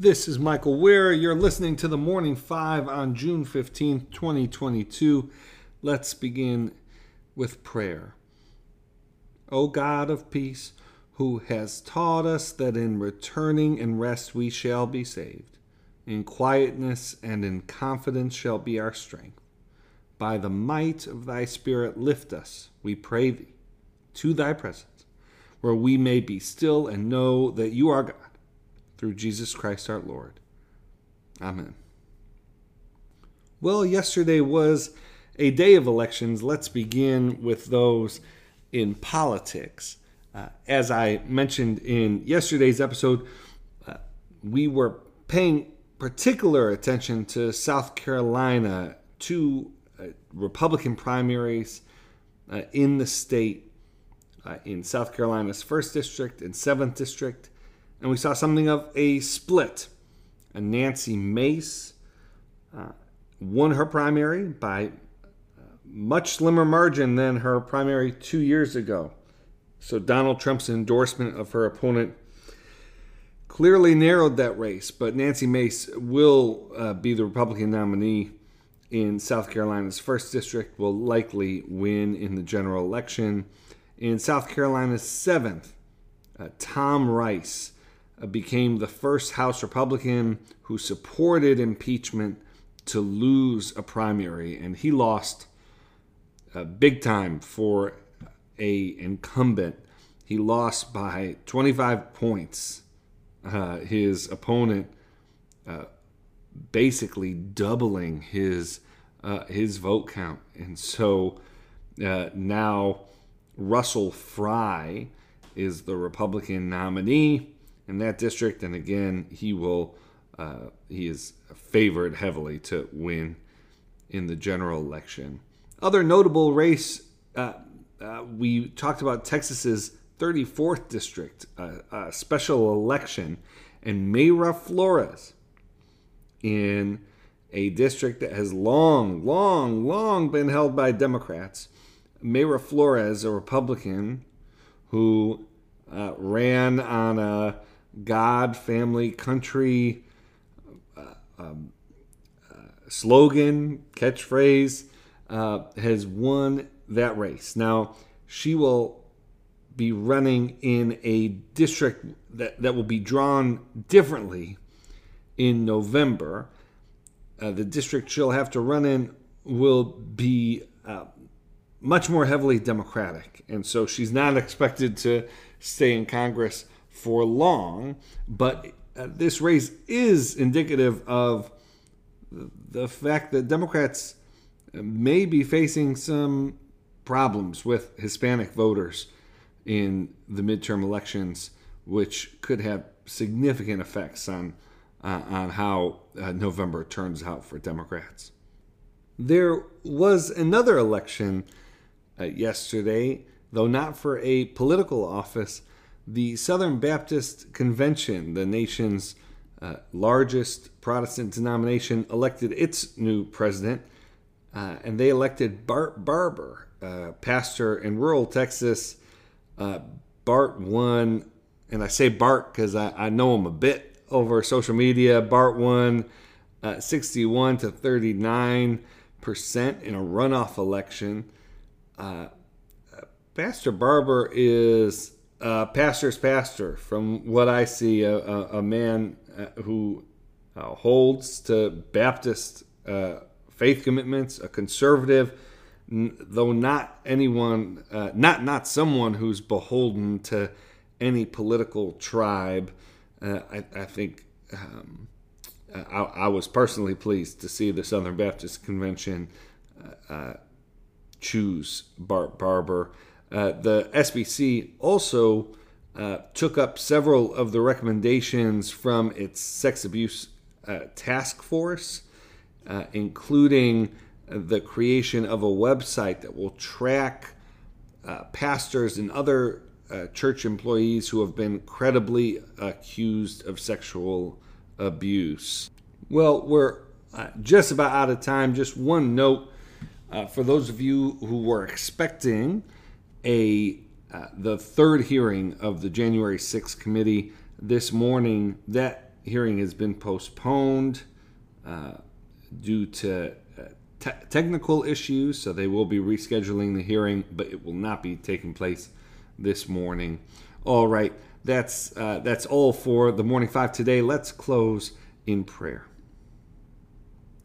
This is Michael Wear. You're listening to the Morning Five on June 15th, 2022. Let's begin with prayer. O God of peace, who has taught us that in returning and rest we shall be saved, in quietness and in confidence shall be our strength. By the might of thy Spirit, lift us, we pray thee, to thy presence, where we may be still and know that you are God through Jesus Christ our Lord. Amen. Well, yesterday was a day of elections. Let's begin with those in politics. Uh, as I mentioned in yesterday's episode, uh, we were paying particular attention to South Carolina, two uh, Republican primaries uh, in the state, uh, in South Carolina's 1st District and 7th District and we saw something of a split. Nancy Mace uh, won her primary by a much slimmer margin than her primary two years ago. So Donald Trump's endorsement of her opponent clearly narrowed that race, but Nancy Mace will uh, be the Republican nominee in South Carolina's first district, will likely win in the general election. In South Carolina's seventh, uh, Tom Rice uh, became the first House Republican who supported impeachment to lose a primary, and he lost uh, big time for a incumbent. He lost by 25 points. Uh, his opponent uh, basically doubling his uh, his vote count, and so uh, now Russell Fry is the Republican nominee in that district, and again, he will uh, he is favored heavily to win in the general election. Other notable race, uh, uh, we talked about Texas's 34th district, a special election, and Mayra Flores in a district that has long, long, long been held by Democrats. Mayra Flores, a Republican who uh, ran on a God, family, country uh, um, uh, slogan, catchphrase, uh, has won that race. Now, she will be running in a district that, that will be drawn differently in November. Uh, the district she'll have to run in will be uh, much more heavily Democratic. And so she's not expected to stay in Congress for long, but uh, this race is indicative of the fact that Democrats may be facing some problems with Hispanic voters in the midterm elections, which could have significant effects on uh, on how uh, November turns out for Democrats. There was another election uh, yesterday, though not for a political office, the Southern Baptist Convention, the nation's uh, largest Protestant denomination, elected its new president, uh, and they elected Bart Barber, uh, pastor in rural Texas. Uh, Bart won, and I say Bart because I, I, know him a bit over social media. Bart won uh, 61 to 39 percent in a runoff election. Uh, pastor Barber is uh, pastor's pastor, from what I see, a, a, a man uh, who uh, holds to Baptist uh, faith commitments, a conservative, n- though not anyone, uh, not not someone who's beholden to any political tribe. Uh, I, I, think um, I, I, was personally pleased to see the Southern Baptist Convention choose Bart Barber. The SBC also uh, took up several of the recommendations from its sex abuse uh, task force, uh, including the creation of a website that will track uh, pastors and other uh, church employees who have been credibly accused of sexual abuse. Well, we're just about out of time. Just one note for those of you who were expecting a uh, the third hearing of the January 6th committee this morning. That hearing has been postponed uh, due to uh, te- technical issues, so they will be rescheduling the hearing, but it will not be taking place this morning. All right, that's uh, that's all for the morning five today. Let's close in prayer.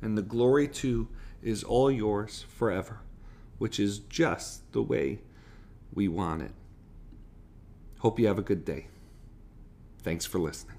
and the glory too is all yours forever, which is just the way we want it. Hope you have a good day. Thanks for listening.